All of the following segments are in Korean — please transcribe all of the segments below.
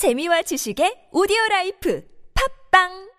재미와 지식의 오디오 라이프. 팝빵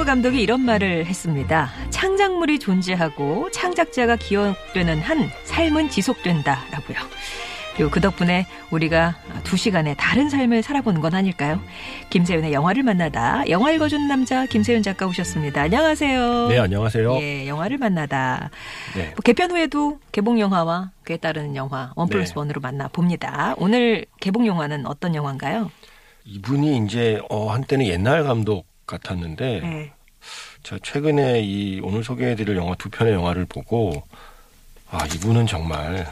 스필버그 감독이 이런 말을 했습니다. 창작물이 존재하고 창작자가 기억되는 한 삶은 지속된다라고요. 그리고 그 덕분에 우리가 두 시간의 다른 삶을 살아보는 건 아닐까요? 김세윤의 영화를 만나다 영화 읽어주는 남자 김세윤 작가 오셨습니다. 안녕하세요. 네, 안녕하세요. 예, 영화를 만나다. 네. 뭐 개편 후에도 개봉 영화와 그에 따르는 영화 원 플러스 네. 원으로 만나 봅니다. 오늘 개봉 영화는 어떤 영화인가요? 이분이 이제 어, 한때는 옛날 감독 같았는데 네. 제가 최근에 이 오늘 소개해드릴 영화 두 편의 영화를 보고 아 이분은 정말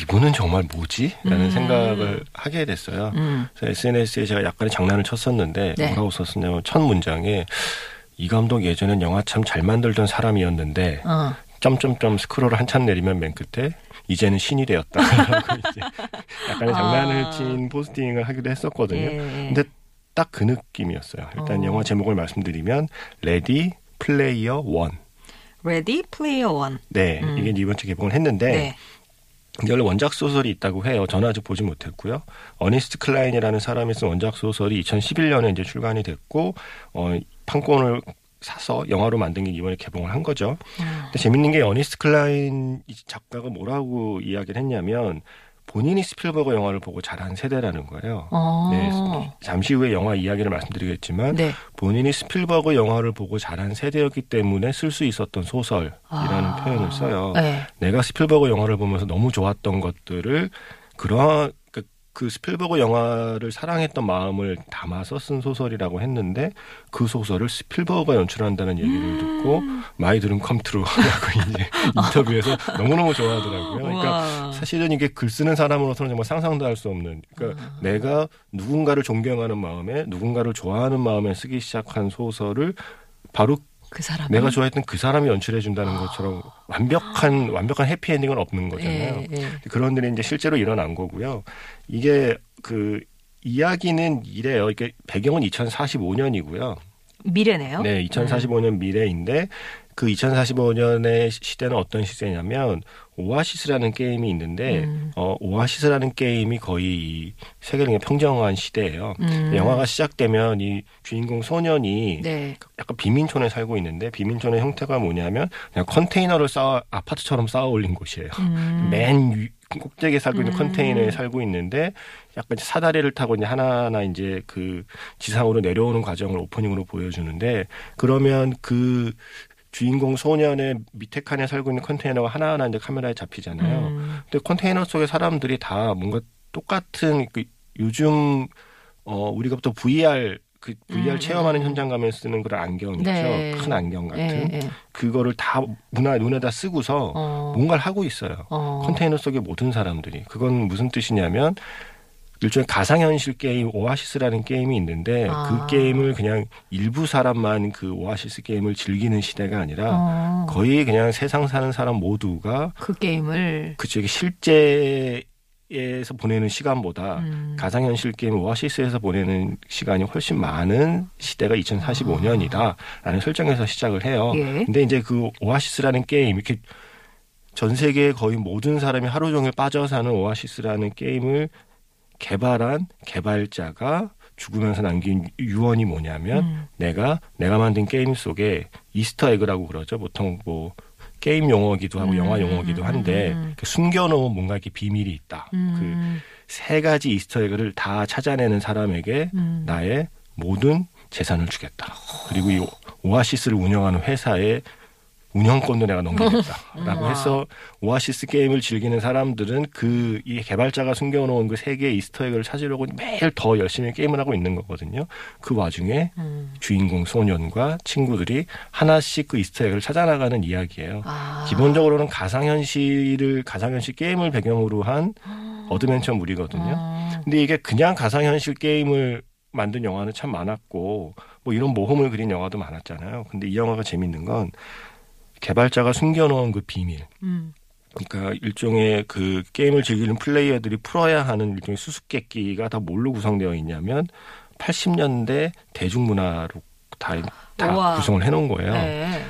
이분은 정말 뭐지?라는 음. 생각을 하게 됐어요. 음. 그래서 SNS에 제가 약간의 장난을 쳤었는데 네. 뭐라고 썼었냐면 첫 문장에 이 감독 예전엔 영화 참 잘 만들던 사람이었는데 어. 점점점 스크롤을 한참 내리면 맨 끝에 이제는 신이 이제 약간의 장난을 아. 친 포스팅을 하기도 했었거든요. 예. 근데 딱 그 느낌이었어요. 일단 어. 영화 제목을 말씀드리면 레디 플레이어 원. Ready Player One. 네, 음. 이게 이번 주 개봉을 했는데 네. 원래 원작 소설이 있다고 해요. 저는 아직 보지 못했고요. 어니스트 클라인이라는 사람이 쓴 원작 소설이 2011년에 이제 출간이 됐고 어 판권을 사서 영화로 만든 게 이번에 개봉을 한 거죠. 음. 근데 재밌는 게 어니스트 클라인 이 작가가 뭐라고 이야기를 했냐면 본인이 스필버그 영화를 보고 자란 세대라는 거예요. 어. 네, 잠시 후에 영화 이야기를 말씀드리겠지만 네. 본인이 스필버그 영화를 보고 자란 세대였기 때문에 쓸 수 있었던 소설이라는 아. 표현을 써요. 네. 내가 스필버그 영화를 보면서 너무 좋았던 것들을 그런 그, 그 스필버그 영화를 사랑했던 마음을 담아서 쓴 소설이라고 했는데 그 소설을 스필버그가 연출한다는 얘기를 음. 듣고 my dream come true라고 이제 인터뷰에서 너무너무 좋아하더라고요. 그러니까. 사실은 이게 글 쓰는 사람으로서는 정말 상상도 할 수 없는 그러니까 아. 내가 누군가를 존경하는 마음에 누군가를 좋아하는 마음에 쓰기 시작한 소설을 바로 그 사람. 내가 좋아했던 그 사람이 연출해 준다는 것처럼 완벽한 완벽한 해피 엔딩은 없는 거잖아요. 예, 예. 그런 일이 이제 실제로 일어난 거고요. 이게 그 이야기는 이래요. 이게 배경은 2045년이고요. 미래네요. 네, 2045년 미래인데 그 2045년의 시대는 어떤 시대냐면 오아시스라는 게임이 있는데 음. 어 오아시스라는 게임이 거의 이 세계를 평정한 시대예요. 음. 영화가 시작되면 이 주인공 소년이 네. 약간 비민촌에 살고 있는데 비민촌의 형태가 뭐냐면 그냥 컨테이너를 쌓아 아파트처럼 쌓아 올린 곳이에요. 음. 맨 위- 꼭대기에 살고 있는 음. 컨테이너에 살고 있는데 약간 사다리를 타고 이제 하나하나 이제 그 지상으로 내려오는 과정을 오프닝으로 보여주는데 그러면 그 주인공 소년의 밑에 칸에 살고 있는 컨테이너가 하나하나 이제 카메라에 잡히잖아요. 음. 근데 컨테이너 속에 사람들이 다 뭔가 똑같은 그 요즘 어 우리가 또 VR 그 VR 음, 체험하는 음. 현장 가면 쓰는 그런 안경 있죠. 네. 큰 안경 같은 예, 예. 그거를 다 문화 눈에다 쓰고서 어. 뭔가를 하고 있어요. 어. 컨테이너 속의 모든 사람들이 그건 무슨 뜻이냐면 일종의 가상현실 게임 오아시스라는 게임이 있는데 아. 그 게임을 그냥 일부 사람만 그 오아시스 게임을 즐기는 시대가 아니라 어. 거의 그냥 세상 사는 사람 모두가 그 게임을 그쪽 실제 에서 보내는 시간보다 음. 가상현실 게임 오아시스에서 보내는 시간이 훨씬 많은 시대가 2045년이다라는 설정에서 시작을 해요. 예. 근데 이제 그 오아시스라는 게임 이렇게 전 세계 거의 모든 사람이 하루 종일 빠져 사는 오아시스라는 게임을 개발한 개발자가 죽으면서 남긴 유언이 뭐냐면 음. 내가 내가 만든 게임 속에 Easter egg라고 그러죠. 보통 뭐 게임 용어기도 하고 음, 영화 용어기도 한데 음, 음. 그 숨겨놓은 뭔가 이렇게 비밀이 있다. 그 음. 그 세 가지 Easter egg를 다 찾아내는 사람에게 음. 나의 모든 재산을 주겠다. 그리고 이 오- 오아시스를 운영하는 회사에 운영권도 내가 넘기겠다라고 우와. 해서 오아시스 게임을 즐기는 사람들은 그 이 개발자가 숨겨놓은 그 세 개의 Easter egg를 찾으려고 매일 더 열심히 게임을 하고 있는 거거든요. 그 와중에 음. 주인공 소년과 친구들이 하나씩 그 Easter egg를 찾아나가는 이야기예요. 아. 기본적으로는 가상현실을 가상현실 게임을 배경으로 한 어드벤처물이거든요. 음. 근데 이게 그냥 가상현실 게임을 만든 영화는 참 많았고 뭐 이런 모험을 그린 영화도 많았잖아요. 근데 이 영화가 재밌는 건 개발자가 숨겨놓은 그 비밀. 음. 그러니까 일종의 그 게임을 즐기는 플레이어들이 풀어야 하는 일종의 수수께끼가 다 뭘로 구성되어 있냐면 80년대 대중문화로 다, 다 우와. 구성을 해놓은 거예요. 네.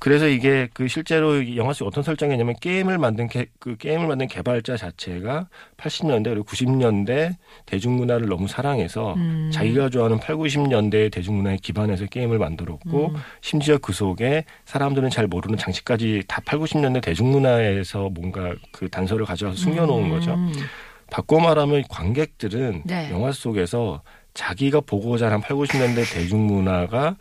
그래서 이게 그 실제로 이 영화 속 어떤 설정이냐면 게임을 만든 개, 그 게임을 만든 개발자 자체가 80년대 그리고 90년대 대중문화를 너무 사랑해서 음. 자기가 좋아하는 8, 90년대 대중문화에 기반해서 게임을 만들었고 음. 심지어 그 속에 사람들은 잘 모르는 장치까지 다 8, 90년대 대중문화에서 뭔가 그 단서를 가져와서 숨겨놓은 거죠. 음. 바꿔 말하면 관객들은 네. 영화 속에서 자기가 보고자 한 8, 90년대 대중문화가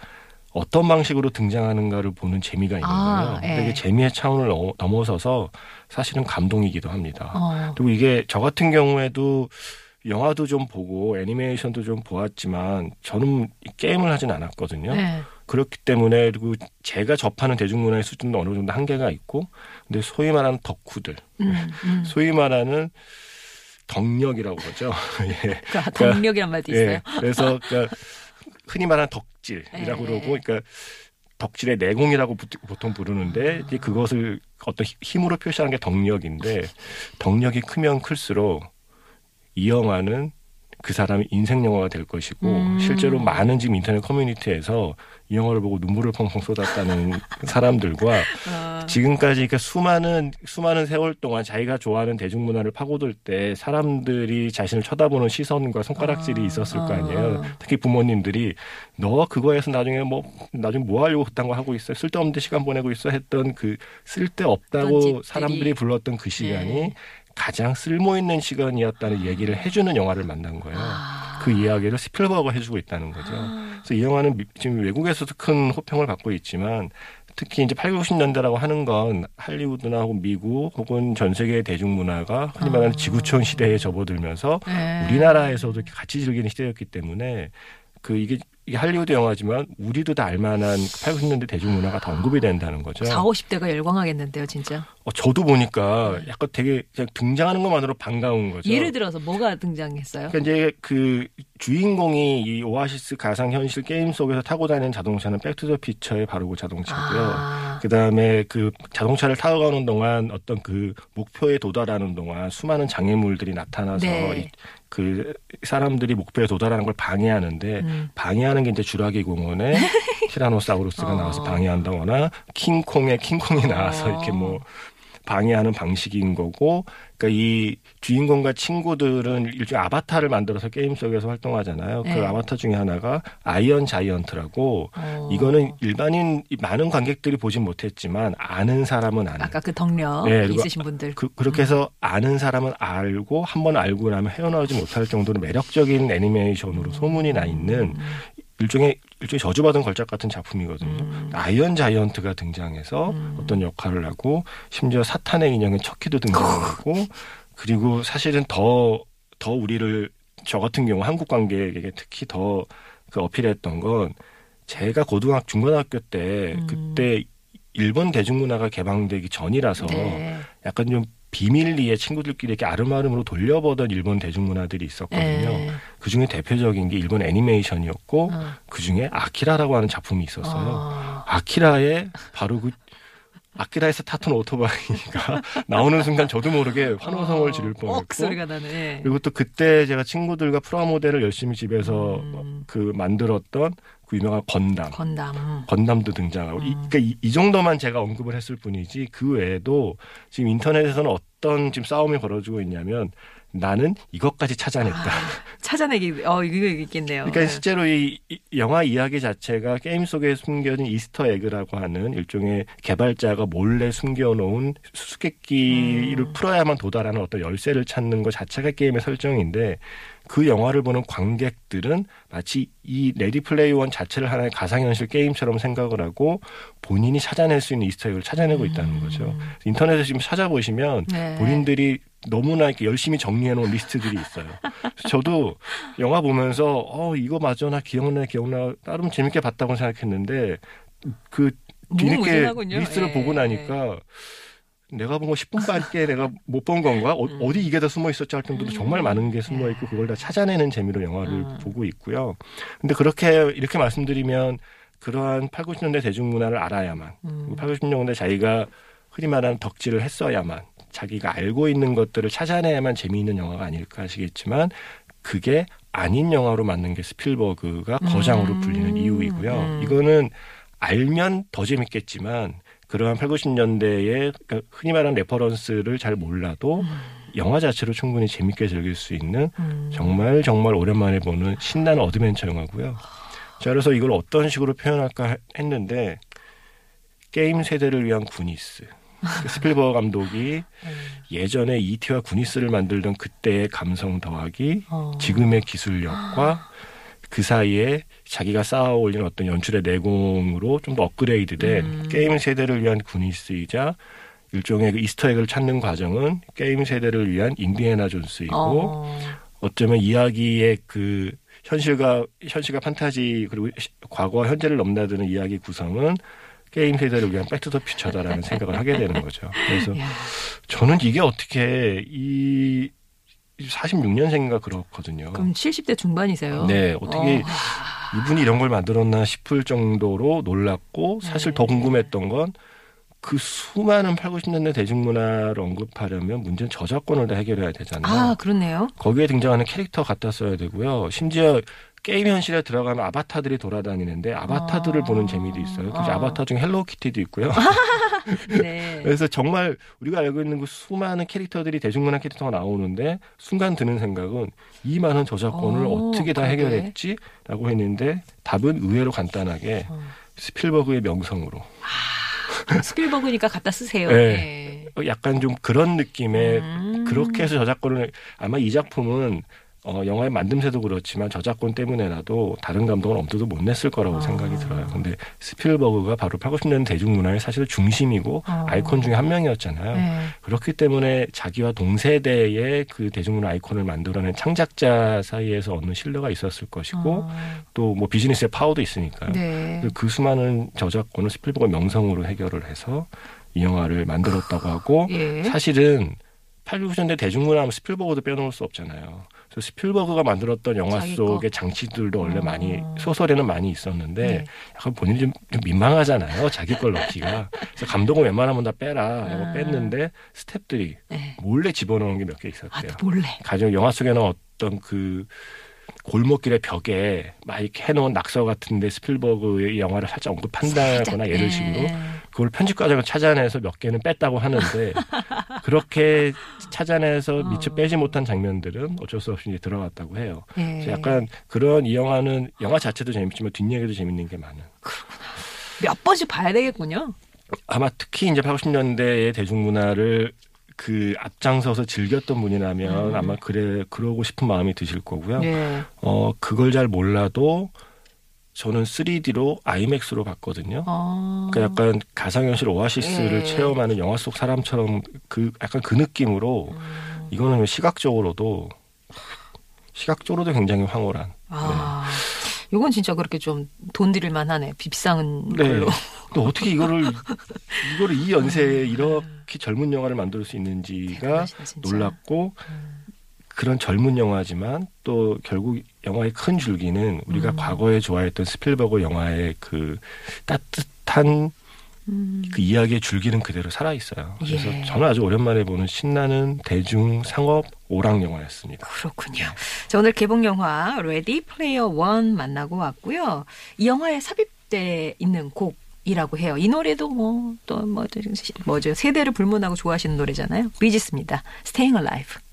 어떤 방식으로 등장하는가를 보는 재미가 있는 아, 거예요. 예. 이게 재미의 차원을 넘어- 넘어서서 사실은 감동이기도 합니다. 어. 그리고 이게 저 같은 경우에도 영화도 좀 보고 애니메이션도 좀 보았지만 저는 이 게임을 하진 않았거든요. 네. 그렇기 때문에 그리고 제가 접하는 대중문화의 수준도 어느 정도 한계가 있고 근데 소위 말하는 덕후들 음. 음. 소위 말하는 덕력이라고 그러죠. 예. 그러니까 동력이란 말도 있어요. 예. 그래서 그러니까 흔히 말하는 덕질이라고 예. 그러고 그러니까 덕질의 내공이라고 부- 보통 부르는데 이제 그것을 어떤 힘- 힘으로 표시하는 게 덕력인데 덕력이 크면 클수록 이 영화는 그 사람의 인생 영화가 될 것이고 음. 실제로 많은 지금 인터넷 커뮤니티에서 이 영화를 보고 눈물을 펑펑 쏟았다는 사람들과 어. 지금까지 그러니까 수많은 수많은 세월 동안 자기가 좋아하는 대중문화를 파고들 때 사람들이 자신을 쳐다보는 시선과 손가락질이 아, 있었을 거 아. 아니에요. 특히 부모님들이 너 그거에서 나중에 뭐 나중에 뭐 하려고 그딴 거 하고 있어 쓸데없는 시간 보내고 있어 했던 그 쓸데없다고. 사람들이 불렀던 그 시간이 네. 가장 쓸모 있는 시간이었다는 얘기를 해주는 영화를 만난 거예요. 아. 그 이야기를 스필버그가 해주고 있다는 거죠. 그래서 이 영화는 미- 지금 외국에서도 큰 호평을 받고 있지만 특히 이제 8, 90년대라고 하는 건 할리우드나 혹은 미국 혹은 전 세계의 대중문화가 흔히 말하는 아. 지구촌 시대에 접어들면서 네. 우리나라에서도 같이 즐기는 시대였기 때문에 그 이게, 이게 할리우드 영화지만 우리도 다 알만한 8, 90년대 대중문화가 다 언급이 된다는 거죠. 4, 50대가 열광하겠는데요, 진짜. 어, 저도 보니까 약간 되게 그냥 등장하는 것만으로 반가운 거죠. 예를 들어서 뭐가 등장했어요? 그러니까 이제 그 주인공이 이 오아시스 가상 현실 게임 속에서 타고 다니는 자동차는 백 투 더 퓨처의 바로 그 자동차고요. 아. 그다음에 그 자동차를 타고 가는 동안 어떤 그 목표에 도달하는 동안 수많은 장애물들이 나타나서 네. 이- 그 사람들이 목표에 도달하는 걸 방해하는데 음. 방해하는 게 이제 주라기 공원에 티라노사우루스가 어. 나와서 방해한다거나 킹콩에 킹콩이 나와서 어. 이렇게 뭐 방해하는 방식인 거고, 그러니까 이 주인공과 친구들은 일종의 아바타를 만들어서 게임 속에서 활동하잖아요. 네. 그 아바타 중에 하나가 아이언 자이언트라고 어. 이거는 일반인 많은 관객들이 보진 못했지만 아는 사람은 아는. 아까 그 덕력 네, 있으신 분들. 그, 그렇게 해서 아는 사람은 알고 한 번 알고 나면 헤어나오지 못할 정도로 매력적인 애니메이션으로 소문이 나 있는 일종의 일종의 저주받은 걸작 같은 작품이거든요. 음. 아이언 자이언트가 등장해서 음. 어떤 역할을 하고 심지어 사탄의 인형의 척키도 등장하고 그리고 사실은 더더 우리를 저 같은 경우 한국 관객에게 특히 더 그 어필했던 건 제가 고등학 중고등학교 때 음. 그때 일본 대중문화가 개방되기 전이라서 네. 약간 좀 비밀리에 친구들끼리 이렇게 아름아름으로 돌려보던 일본 대중문화들이 있었거든요. 네. 그 중에 대표적인 게 일본 애니메이션이었고 어. 그 중에 아키라라고 하는 작품이 있었어요. 어. 아키라의 바로 그 아키라에서 타던 오토바이가 나오는 순간 저도 모르게 환호성을 지를 억 뻔했고 소리가 나는. 예. 그리고 또 그때 제가 친구들과 프라모델을 열심히 집에서 음. 그 만들었던 그 유명한 건담 건담. 건담도 등장하고 이, 음. 그러니까 이, 이 정도만 제가 언급을 했을 뿐이지 그 외에도 지금 인터넷에서는 어떤 지금 싸움이 벌어지고 있냐면 나는 이것까지 찾아냈다. 아, 찾아내기. 어 이거 있겠네요. 그러니까 네. 실제로 이, 이 영화 이야기 자체가 게임 속에 숨겨진 Easter egg라고 하는 일종의 개발자가 몰래 숨겨놓은 수수께끼를 음. 풀어야만 도달하는 어떤 열쇠를 찾는 것 자체가 게임의 설정인데 그 영화를 보는 관객들은 마치 이 레디 플레이어 원 자체를 하나의 가상현실 게임처럼 생각을 하고 본인이 찾아낼 수 있는 Easter egg를 찾아내고 있다는 거죠. 인터넷에 지금 찾아보시면 네. 본인들이 너무나 이렇게 열심히 정리해 놓은 리스트들이 있어요. 저도 영화 보면서 어 이거 맞아 나 기억나 기억나 나름 재밌게 봤다고 생각했는데 그 뒤늦게. 리스트를 예. 보고 나니까 내가 본 거 10분밖에 내가 못 본 건가? 어, 음. 디 이게 다 숨어 있었지 할 정도로 정말 많은 게 숨어 있고 그걸 다 찾아내는 재미로 영화를 음. 보고 있고요. 근데 그렇게 이렇게 말씀드리면 그러한 8, 90년대 대중문화를 알아야만 음. 8, 90년대 자기가 흔히 말하는 덕질을 했어야만 자기가 알고 있는 것들을 찾아내야만 재미있는 영화가 아닐까 하시겠지만 그게 아닌 영화로 만든 게 스필버그가 거장으로 음. 불리는 이유이고요. 음. 이거는 알면 더 재밌겠지만 그러한 8, 90년대의 그러니까 흔히 말하는 reference를 잘 몰라도 영화 자체로 충분히 재밌게 즐길 수 있는 음. 정말 정말 오랜만에 보는 신나는 어드벤처 영화고요. 자, 그래서 이걸 어떤 식으로 표현할까 했는데 게임 세대를 위한 구니스. 스필버그 감독이 음. 예전에 이티와 구니스를 만들던 그때의 감성 더하기 어. 지금의 기술력과 그 사이에 자기가 쌓아 올린 어떤 연출의 내공으로 좀 더 업그레이드된 음. 게임 세대를 위한 구니스이자 일종의 그 Easter egg를 찾는 과정은 게임 세대를 위한 인디애나 존스이고 어. 어쩌면 이야기의 그 현실과 현실과 판타지 그리고 시- 과거와 현재를 넘나드는 이야기 구성은 게임 세대를 위한 백 투 더 퓨처다라는 생각을 하게 되는 거죠. 그래서 야. 저는 이게 어떻게 이 46년생인가 그렇거든요. 그럼 70대 중반이세요? 네, 어떻게 어. 이분이 이런 걸 만들었나 싶을 정도로 놀랐고 사실 네. 더 궁금했던 건 그 수많은 8, 90년대 대중문화를 언급하려면 문제는 저작권을 다 해결해야 되잖아요. 아, 그렇네요. 거기에 등장하는 캐릭터 갖다 써야 되고요. 심지어 게임 현실에 들어가면 아바타들이 돌아다니는데 아바타들을 아. 보는 재미도 있어요. 그래서 아. 아바타 중에 헬로키티도 있고요. 네. 그래서 정말 우리가 알고 있는 그 수많은 캐릭터들이 대중문화 캐릭터가 나오는데 순간 드는 생각은 이 많은 저작권을 어, 어, 떻게 다 그러게. 해결했지라고 했는데 답은 의외로 간단하게 어. 스필버그의 명성으로 스필버그니까 갖다 쓰세요. 네. 어, 약간 좀 그런 느낌의 음. 그렇게 해서 저작권을 아마 이 작품은 어, 영화의 만듦새도 그렇지만 저작권 때문에라도 다른 감독은 엄두도 못 냈을 거라고 아. 생각이 들어요. 근데 스필버그가 바로 8, 90년 대중문화의 사실 중심이고 어. 아이콘 중에 한 명이었잖아요. 네. 그렇기 때문에 자기와 동세대의 그 대중문화 아이콘을 만들어낸 창작자 사이에서 얻는 신뢰가 있었을 것이고 어. 또 뭐 비즈니스의 파워도 있으니까요. 네. 그 수많은 저작권을 스필버그의 명성으로 해결을 해서 이 영화를 만들었다고 하고 예. 사실은 8, 90년대 대중문화 하면 스필버그도 빼놓을 수 없잖아요. 그래서 스필버그가 만들었던 영화 속의 장치들도 원래 어. 많이 소설에는 많이 있었는데 네. 약간 본인이 좀, 좀 민망하잖아요. 자기 걸 넣기가. 그래서 감독은 웬만하면 다 빼라라고 아. 뺐는데 스탭들이 네. 몰래 집어넣은 게 몇개 아, 있었대요. 또 몰래. 가령 영화 속에는 어떤 그 골목길의 벽에 막 이렇게 해놓은 낙서 같은데 스필버그의 영화를 살짝 언급한다거나 예를 네. 식으로 그걸 편집 과정을 찾아내서 몇 개는 뺐다고 하는데 그렇게 찾아내서 미처 어. 빼지 못한 장면들은 어쩔 수 없이 이제 들어갔다고 해요. 예. 약간 그런 이 영화는 영화 자체도 재밌지만 뒷얘기도 재밌는 게 많은. 몇 번씩 봐야 되겠군요. 아마 특히 이제 80년대의 대중문화를 그 앞장서서 즐겼던 분이라면 음. 아마 그래 그러고 싶은 마음이 드실 거고요. 네. 어 그걸 잘 몰라도 저는 3D로 아이맥스로 봤거든요. 어. 그러니까 약간 가상현실 오아시스를 예. 체험하는 영화 속 사람처럼 그 약간 그 느낌으로 음. 이거는 시각적으로도 시각적으로도 굉장히 황홀한. 아. 요건 진짜 그렇게 좀 돈 들일 만하네. 비싼 네. 걸로. 또 어떻게 이거를 이거를 이 연세에 이렇게 젊은 영화를 만들 수 있는지가 대단하시다. 놀랍고 음. 그런 젊은 영화지만 또 결국 영화의 큰 줄기는 우리가 음. 과거에 좋아했던 스필버그 영화의 그 따뜻한 음. 그 이야기의 줄기는 그대로 살아 있어요. 그래서 예. 저는 아주 오랜만에 보는 신나는 대중 상업 오락 영화였습니다. 그렇군요. 자, 오늘 개봉 영화 레디 플레이어 원 만나고 왔고요. 이 영화에 삽입돼 있는 곡 이라고 해요. 이 노래도 뭐 또 뭐, 뭐죠? 세대를 불문하고 좋아하시는 노래잖아요. 비지스입니다. Staying Alive.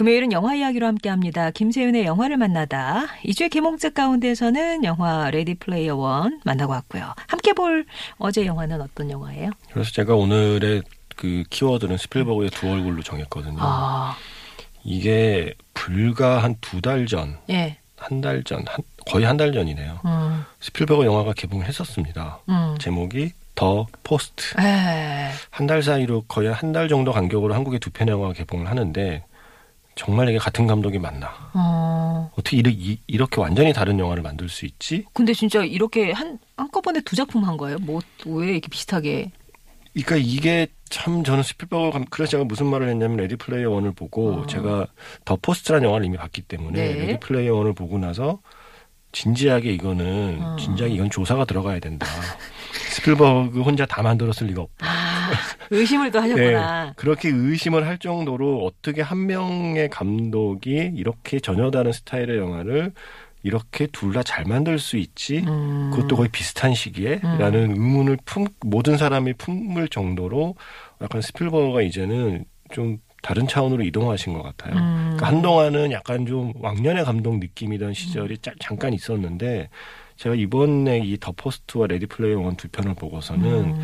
금요일은 영화 이야기로 함께합니다. 김세윤의 영화를 만나다. 이주의 개봉작 가운데서는 영화 레디 플레이어 원 만나고 왔고요. 함께 볼 어제 영화는 어떤 영화예요? 그래서 제가 오늘의 그 키워드는 스필버그의 두 얼굴로 정했거든요. 아, 이게 불과 한 두 달 전, 예. 한달 전, 한- 거의 한 달 전이네요. 음, 스필버그 영화가 개봉했었습니다. 음. 제목이 더 포스트. 에, 한달 사이로 거의 한 달 정도 간격으로 한국에 두 편 영화가 개봉을 하는데 정말 이게 같은 감독이 맞나? 어. 어떻게 이르- 이, 이렇게 완전히 다른 영화를 만들 수 있지? 근데 진짜 이렇게 한, 한꺼번에 두 작품 한 거예요? 뭐, 왜 이렇게 비슷하게. 그러니까 이게 참 저는 스필버그 감- 그래서 제가 무슨 말을 했냐면 레디 플레이어 원을 보고 어. 제가 더 포스트라는 영화를 이미 봤기 때문에 네. 레디 플레이어 원을 보고 나서 진지하게 이거는 어. 진지하게 이건 조사가 들어가야 된다. 스필버그 혼자 다 만들었을 리가 없다. 아, 의심을 또 하셨구나. 네, 그렇게 의심을 할 정도로 어떻게 한 명의 감독이 이렇게 전혀 다른 스타일의 영화를 이렇게 둘 다 잘 만들 수 있지? 음. 그것도 거의 비슷한 시기에? 음. 라는 의문을 품, 모든 사람이 품을 정도로 약간 스필버거가 이제는 좀 다른 차원으로 이동하신 것 같아요. 음. 그러니까 한동안은 약간 좀 왕년의 감독 느낌이던 시절이 짜- 잠깐 있었는데 제가 이번에 이 더 포스트와 레디 플레이어 원 두 편을 보고서는 음.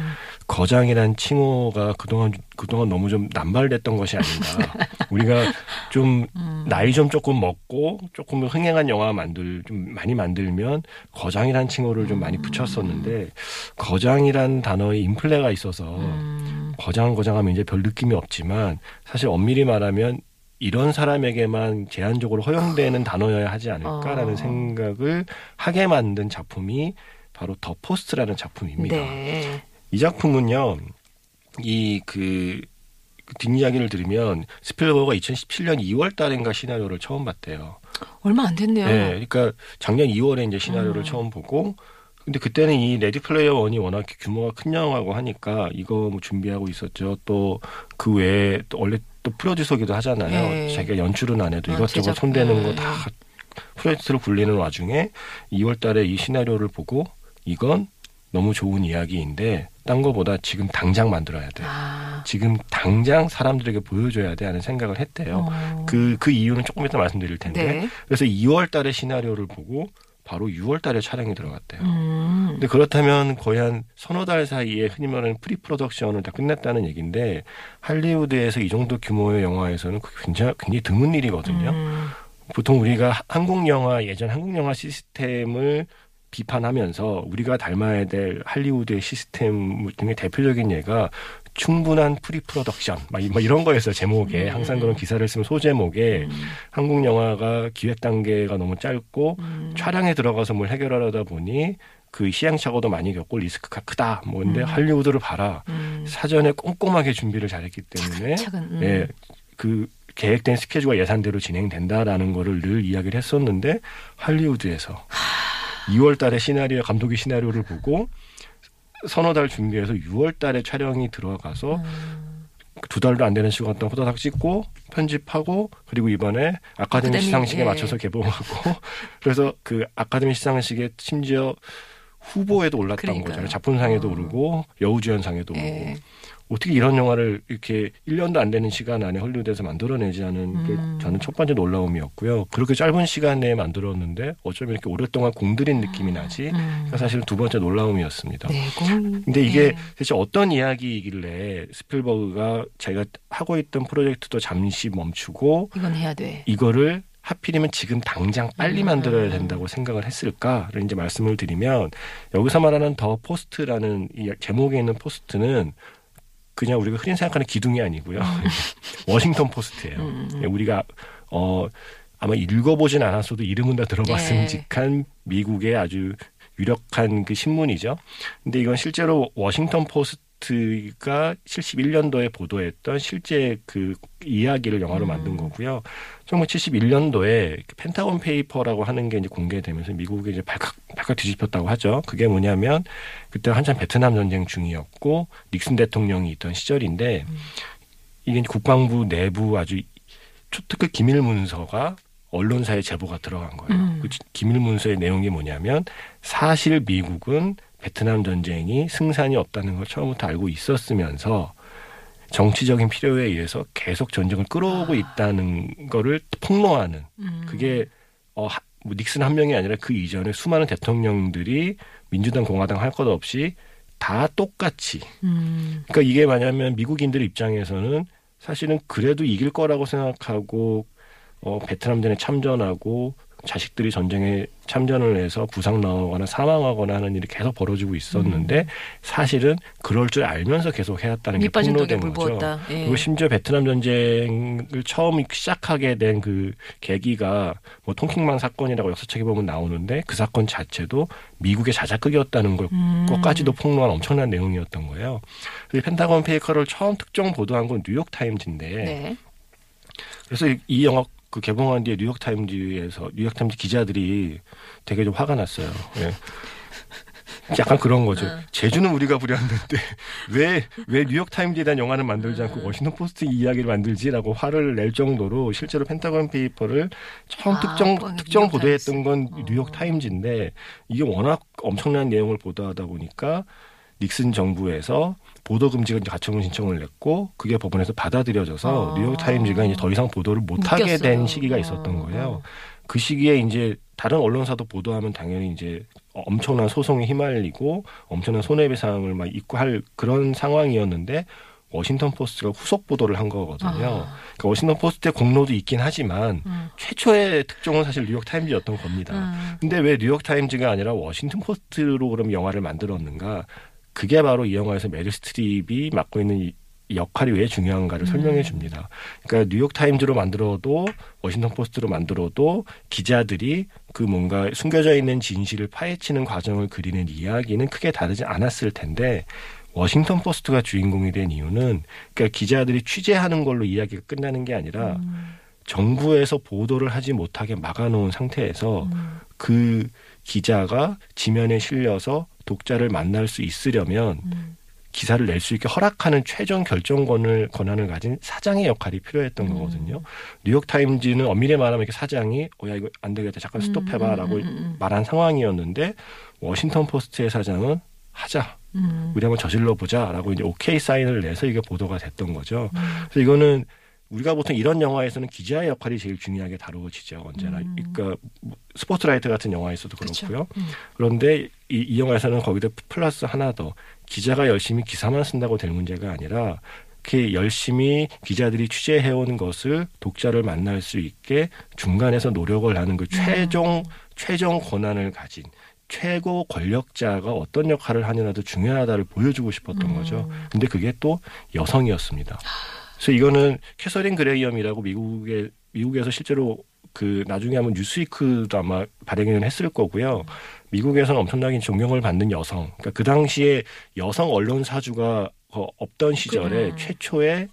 거장이란 칭호가 그동안 그동안 너무 좀 남발됐던 것이 아닌가. 우리가 좀 음. 나이 좀 조금 먹고 조금 흥행한 영화 만들 좀 많이 만들면 거장이란 칭호를 좀 많이 붙였었는데 거장이란 단어에 인플레가 있어서 음. 거장 거장하면 이제 별 느낌이 없지만 사실 엄밀히 말하면 이런 사람에게만 제한적으로 허용되는 단어여야 하지 않을까라는 어. 생각을 하게 만든 작품이 바로 더 포스트라는 작품입니다. 네. 이 작품은요, 이 그 뒷이야기를 들으면 스필버거가 2017년 2월 달인가 시나리오를 처음 봤대요. 얼마 안 됐네요. 네, 그러니까 작년 2월에 이제 시나리오를 음. 처음 보고 근데 그때는 이 레디 플레이어 원이 워낙 규모가 큰 영화고 하니까 이거 뭐 준비하고 있었죠. 또 그 외에 또 원래 또 프로듀서기도 하잖아요. 네. 자기가 연출은 안 해도 아, 이것저것. 손대는 네. 거다 프로젝트로 굴리는 와중에 2월 달에 이 시나리오를 보고 이건 너무 좋은 이야기인데 딴 거보다 지금 당장 만들어야 돼. 아. 지금 당장 사람들에게 보여줘야 돼 하는 생각을 했대요. 어. 그, 그 이유는 조금 이따 말씀드릴 텐데. 네. 그래서 2월 달에 시나리오를 보고 바로 6월 달에 촬영이 들어갔대요. 음. 근데 그렇다면 거의 한 서너 달 사이에 흔히 말하는 pre-production을 다 끝냈다는 얘기인데 할리우드에서 이 정도 규모의 영화에서는 그게 굉장히, 굉장히 드문 일이거든요. 음. 보통 우리가 하- 한국 영화 예전 한국 영화 시스템을 비판하면서 우리가 닮아야 될 할리우드의 시스템 중에 대표적인 예가 충분한 pre-production 막, 이- 이런 거였어요 제목에 음. 항상 그런 기사를 쓰면 소제목에 음. 한국 영화가 기획 단계가 너무 짧고 음. 촬영에 들어가서 뭘 해결하다 보니 그 시행착오도 많이 겪고 리스크가 크다. 뭐 근데 음. 할리우드를 봐라. 음. 사전에 꼼꼼하게 준비를 잘했기 때문에 차근. 음. 예, 그 계획된 스케줄과 예산대로 진행된다라는 거를 늘 이야기를 했었는데 할리우드에서 2월 달에 시나리오 감독이 시나리오를 보고 서너 달 준비해서 6월 달에 촬영이 들어가서 음. 두 달도 안 되는 시간 동안 후다닥 찍고 편집하고 그리고 이번에 아카데미 아카데미, 시상식에 예. 맞춰서 개봉하고 그래서 그 아카데미 시상식에 심지어 후보에도 올랐던 그러니까요. 거잖아요. 작품상에도 어. 오르고 여우주연상에도 오르고 예. 어떻게 이런 영화를 이렇게 1년도 안 되는 시간 안에 헐리우드에서 만들어내지 않은 음. 게 저는 첫 번째 놀라움이었고요. 그렇게 짧은 시간 내에 만들었는데 어쩌면 이렇게 오랫동안 공들인 느낌이 나지. 음. 그러니까 사실은 두 번째 놀라움이었습니다. 네, 공. 근데 이게 네. 대체 어떤 이야기이길래 스필버그가 제가 하고 있던 프로젝트도 잠시 멈추고 이건 해야 돼. 이거를 하필이면 지금 당장 빨리 음. 만들어야 된다고 생각을 했을까를 이제 말씀을 드리면 여기서 말하는 더 포스트라는 이 제목에 있는 포스트는 그냥 우리가 흔히 생각하는 기둥이 아니고요. 워싱턴 포스트예요. 음. 우리가 어 아마 읽어보진 않았어도 이름은 다 들어봤음직한 미국의 아주 유력한 그 신문이죠. 근데 이건 실제로 워싱턴 포스트가 71년도에 보도했던 실제 그 이야기를 영화로 음. 만든 거고요. 1971년도에 그 펜타곤 페이퍼라고 하는 게 이제 공개되면서 미국에 이제 발칵 발칵 뒤집혔다고 하죠. 그게 뭐냐면 그때 한참 베트남 전쟁 중이었고 닉슨 대통령이 있던 시절인데 음. 이게 국방부 내부 아주 초특급 기밀 문서가 언론사에 제보가 들어간 거예요. 음. 그 지- 기밀 문서의 내용이 뭐냐면 사실 미국은 베트남 전쟁이 승산이 없다는 걸 처음부터 알고 있었으면서 정치적인 필요에 의해서 계속 전쟁을 끌어오고 있다는 거를 폭로하는 음. 그게 어, 하- 뭐 닉슨 한 명이 아니라 그 이전에 수많은 대통령들이 민주당 공화당 할 것 없이 다 똑같이 음. 그러니까 이게 뭐냐면 미국인들 입장에서는 사실은 그래도 이길 거라고 생각하고 어, 베트남전에 참전하고 자식들이 전쟁에 참전을 해서 부상 나거나 사망하거나 하는 일이 계속 벌어지고 있었는데 사실은 그럴 줄 알면서 계속 해왔다는 게 폭로된 물 거죠. 예. 그리고 심지어 베트남 전쟁을 처음 시작하게 된 그 계기가 뭐 통킹만 사건이라고 역사책에 보면 나오는데 그 사건 자체도 미국의 자작극이었다는 걸 음. 것까지도 폭로한 엄청난 내용이었던 거예요. 그래서 펜타곤 페이퍼를 처음 특종 보도한 건 뉴욕 타임즈인데 네. 그래서 이- 이 영화 그 개봉한 뒤에 뉴욕 타임즈에서 뉴욕 타임즈 기자들이 되게 좀 화가 났어요. 예. 약간 그런 거죠. 어. 재주는 우리가 부렸는데 왜 왜 뉴욕 타임즈에 대한 영화는 만들지 않고 워싱턴 포스트 이야기를 만들지라고 화를 낼 정도로 실제로 펜타곤 페이퍼를 처음 아, 특종 건 특종 보도했던 건 타임스. 뉴욕 어. 타임즈인데 이게 워낙 엄청난 내용을 보도하다 보니까 닉슨 정부에서 보도 금지 가처분 신청을 냈고 그게 법원에서 받아들여져서 아. 뉴욕 타임즈가 이제 더 이상 보도를 못 하게. 된 시기가 있었던 어, 거예요. 어. 그 시기에 이제 다른 언론사도 보도하면 당연히 이제 엄청난 소송에 휘말리고 엄청난 손해배상을 막 입고 할 그런 상황이었는데 워싱턴 포스트가 후속 보도를 한 거거든요. 아. 그러니까 워싱턴 포스트의 공로도 있긴 하지만 음. 최초의 특종은 사실 뉴욕 타임즈였던 겁니다. 음. 근데 왜 뉴욕 타임즈가 아니라 워싱턴 포스트로 그럼 영화를 만들었는가? 그게 바로 이 영화에서 메릴 스트립이 맡고 있는 이- 역할이 왜 중요한가를 음. 설명해 줍니다. 그러니까 뉴욕 타임즈로 만들어도 워싱턴 포스트로 만들어도 기자들이 그 뭔가 숨겨져 있는 진실을 파헤치는 과정을 그리는 이야기는 크게 다르지 않았을 텐데 워싱턴 포스트가 주인공이 된 이유는 그러니까 기자들이 취재하는 걸로 이야기가 끝나는 게 아니라 음. 정부에서 보도를 하지 못하게 막아놓은 상태에서 음. 그 기자가 지면에 실려서 독자를 만날 수 있으려면 음. 기사를 낼 수 있게 허락하는 최종 결정권을 권한을 가진 사장의 역할이 필요했던 음. 거거든요. 뉴욕 타임즈는 엄밀히 말하면 이렇게 사장이 어야 이거 안 되겠다 잠깐 스톱해봐라고 음, 음, 음, 말한 상황이었는데 워싱턴 포스트의 사장은 하자 음. 우리 한번 저질러 보자라고 이제 오케이 사인을 내서 이게 보도가 됐던 거죠. 음. 그래서 이거는 우리가 보통 이런 영화에서는 기자의 역할이 제일 중요하게 다루어지죠 언제나. 음. 그러니까 뭐 스포트라이트 같은 영화에서도. 그렇고요. 음. 그런데 이, 이 영화에서는 거기다 플러스 하나 더 기자가 열심히 기사만 쓴다고 될 문제가 아니라 이렇게 열심히 기자들이 취재해온 것을 독자를 만날 수 있게 중간에서 노력을 하는 그 최종 최종 권한을 가진 최고 권력자가 어떤 역할을 하느냐도 중요하다를 보여주고 싶었던 음. 거죠. 근데 그게 또 여성이었습니다. 그래서 이거는 캐서린 그레이엄이라고 미국의 미국에서 실제로 그 나중에 한번 뉴스위크도 아마 발행을 했을 거고요. 미국에서는 엄청나게 존경을 받는 여성. 그러니까 그 당시에 여성 언론 사주가 어, 없던 시절에 그래. 최초의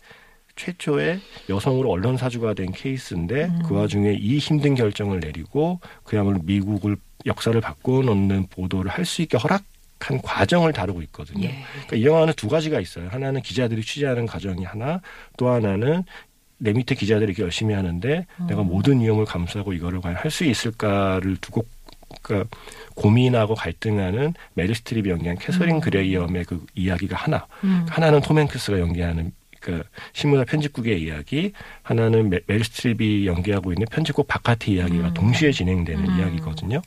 최초의 여성으로 언론 사주가 된 케이스인데 음. 그 와중에 이 힘든 결정을 내리고 그야말로 미국을 역사를 바꿔놓는 보도를 할 수 있게 허락 한 과정을 다루고 있거든요. 예. 그러니까 이 영화는 두 가지가 있어요. 하나는 기자들이 취재하는 과정이 하나, 또 하나는 내 밑에 기자들이 이렇게 열심히 하는데 음. 내가 모든 위험을 감수하고 이거를 과연 할 수 있을까를 두고 그러니까 고민하고 갈등하는 메릴 스트립이 연기한 캐서린 음. 그레이엄의 그 이야기가 하나, 음. 하나는 톰 행크스가 연기하는 그 신문사 편집국의 이야기, 하나는 메, 메릴 스트립이 연기하고 있는 편집국 바깥의 이야기가 음. 동시에 진행되는 음. 이야기거든요.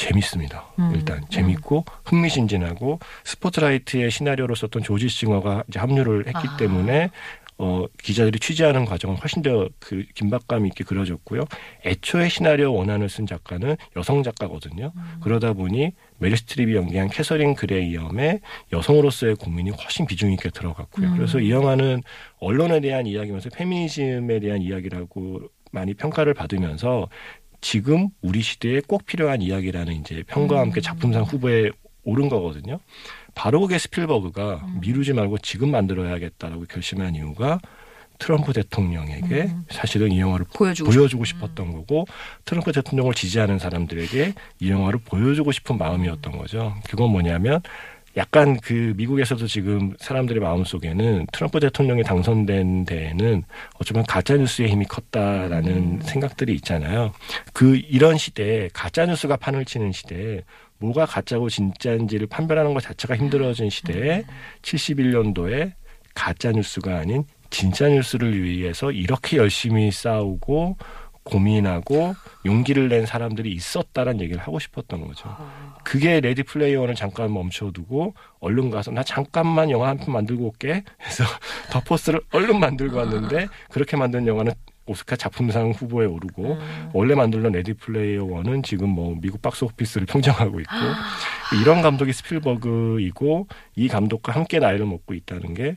재밌습니다. 음. 일단 재밌고 흥미진진하고 스포트라이트의 시나리오를 썼던 조지 싱어가 이제 합류를 했기 아. 때문에 어 기자들이 취재하는 과정은 훨씬 더 그 긴박감 있게 그려졌고요. 애초에 시나리오 원안을 쓴 작가는 여성 작가거든요. 음. 그러다 보니 메릴 스트립이 연기한 캐서린 그레이엄의 여성으로서의 고민이 훨씬 비중 있게 들어갔고요. 음. 그래서 이 영화는 언론에 대한 이야기면서 페미니즘에 대한 이야기라고 많이 평가를 받으면서 지금 우리 시대에 꼭 필요한 이야기라는 이제 평가와 함께 음. 작품상 후보에 오른 거거든요. 바로 그게 스필버그가 음. 미루지 말고 지금 만들어야겠다라고 결심한 이유가 트럼프 대통령에게 음. 사실은 이 영화를 보여주고 보여주고 싶었던 거고 트럼프 대통령을 지지하는 사람들에게 이 영화를 보여주고 싶은 마음이었던 거죠. 그건 뭐냐면 약간 그 미국에서도 지금 사람들의 마음 속에는 트럼프 대통령이 당선된 데에는 어쩌면 가짜 뉴스의 힘이 컸다라는 음. 생각들이 있잖아요. 그 이런 시대에 가짜 뉴스가 판을 치는 시대에 뭐가 가짜고 진짜인지를 판별하는 것 자체가 힘들어진 시대에 71년도에 가짜 뉴스가 아닌 진짜 뉴스를 위해서 이렇게 열심히 싸우고 고민하고 용기를 낸 사람들이 있었다라는 얘기를 하고 싶었던 거죠. 그게 레디 플레이어는 잠깐 멈춰두고 얼른 가서 나 잠깐만 영화 한 편 만들고 올게 해서 더 포스트를 얼른 만들고 왔는데 그렇게 만든 영화는 오스카 작품상 후보에 오르고 원래 만들던 레디 플레이어 원은 지금 뭐 미국 박스 오피스를 평정하고 있고 이런 감독이 스필버그이고 이 감독과 함께 나이를 먹고 있다는 게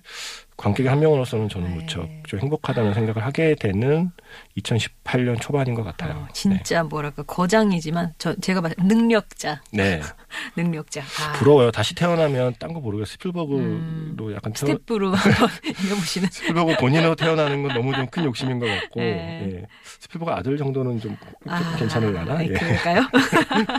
관객의 한 명으로서는 저는 네. 무척 좀 행복하다는 생각을 하게 되는 2018년 초반인 것 같아요. 어, 진짜 뭐랄까 거장이지만 저 제가 봤을 때 능력자, 네. 네. 능력자. 아, 부러워요. 다시 태어나면 딴 거 모르겠어요. 스필버그로 음, 약간 태어, 스텝으로 한번 읽어보시는. 스필버그 본인으로 태어나는 건 너무 좀 큰 욕심인 것 같고 네. 예. 스필버그 아들 정도는 좀 아, 괜찮을라나? 네, 예. 그럴까요?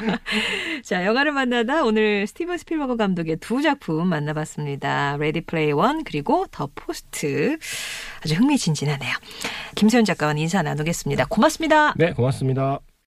자, 영화를 만나다 오늘 스티븐 스필버그 감독의 두 작품 만나봤습니다. 레디 플레이어 원 그리고 더 포스트. 아주 흥미진진하네요. 김세훈 작가와 인사 나누겠습니다. 고맙습니다. 네, 고맙습니다.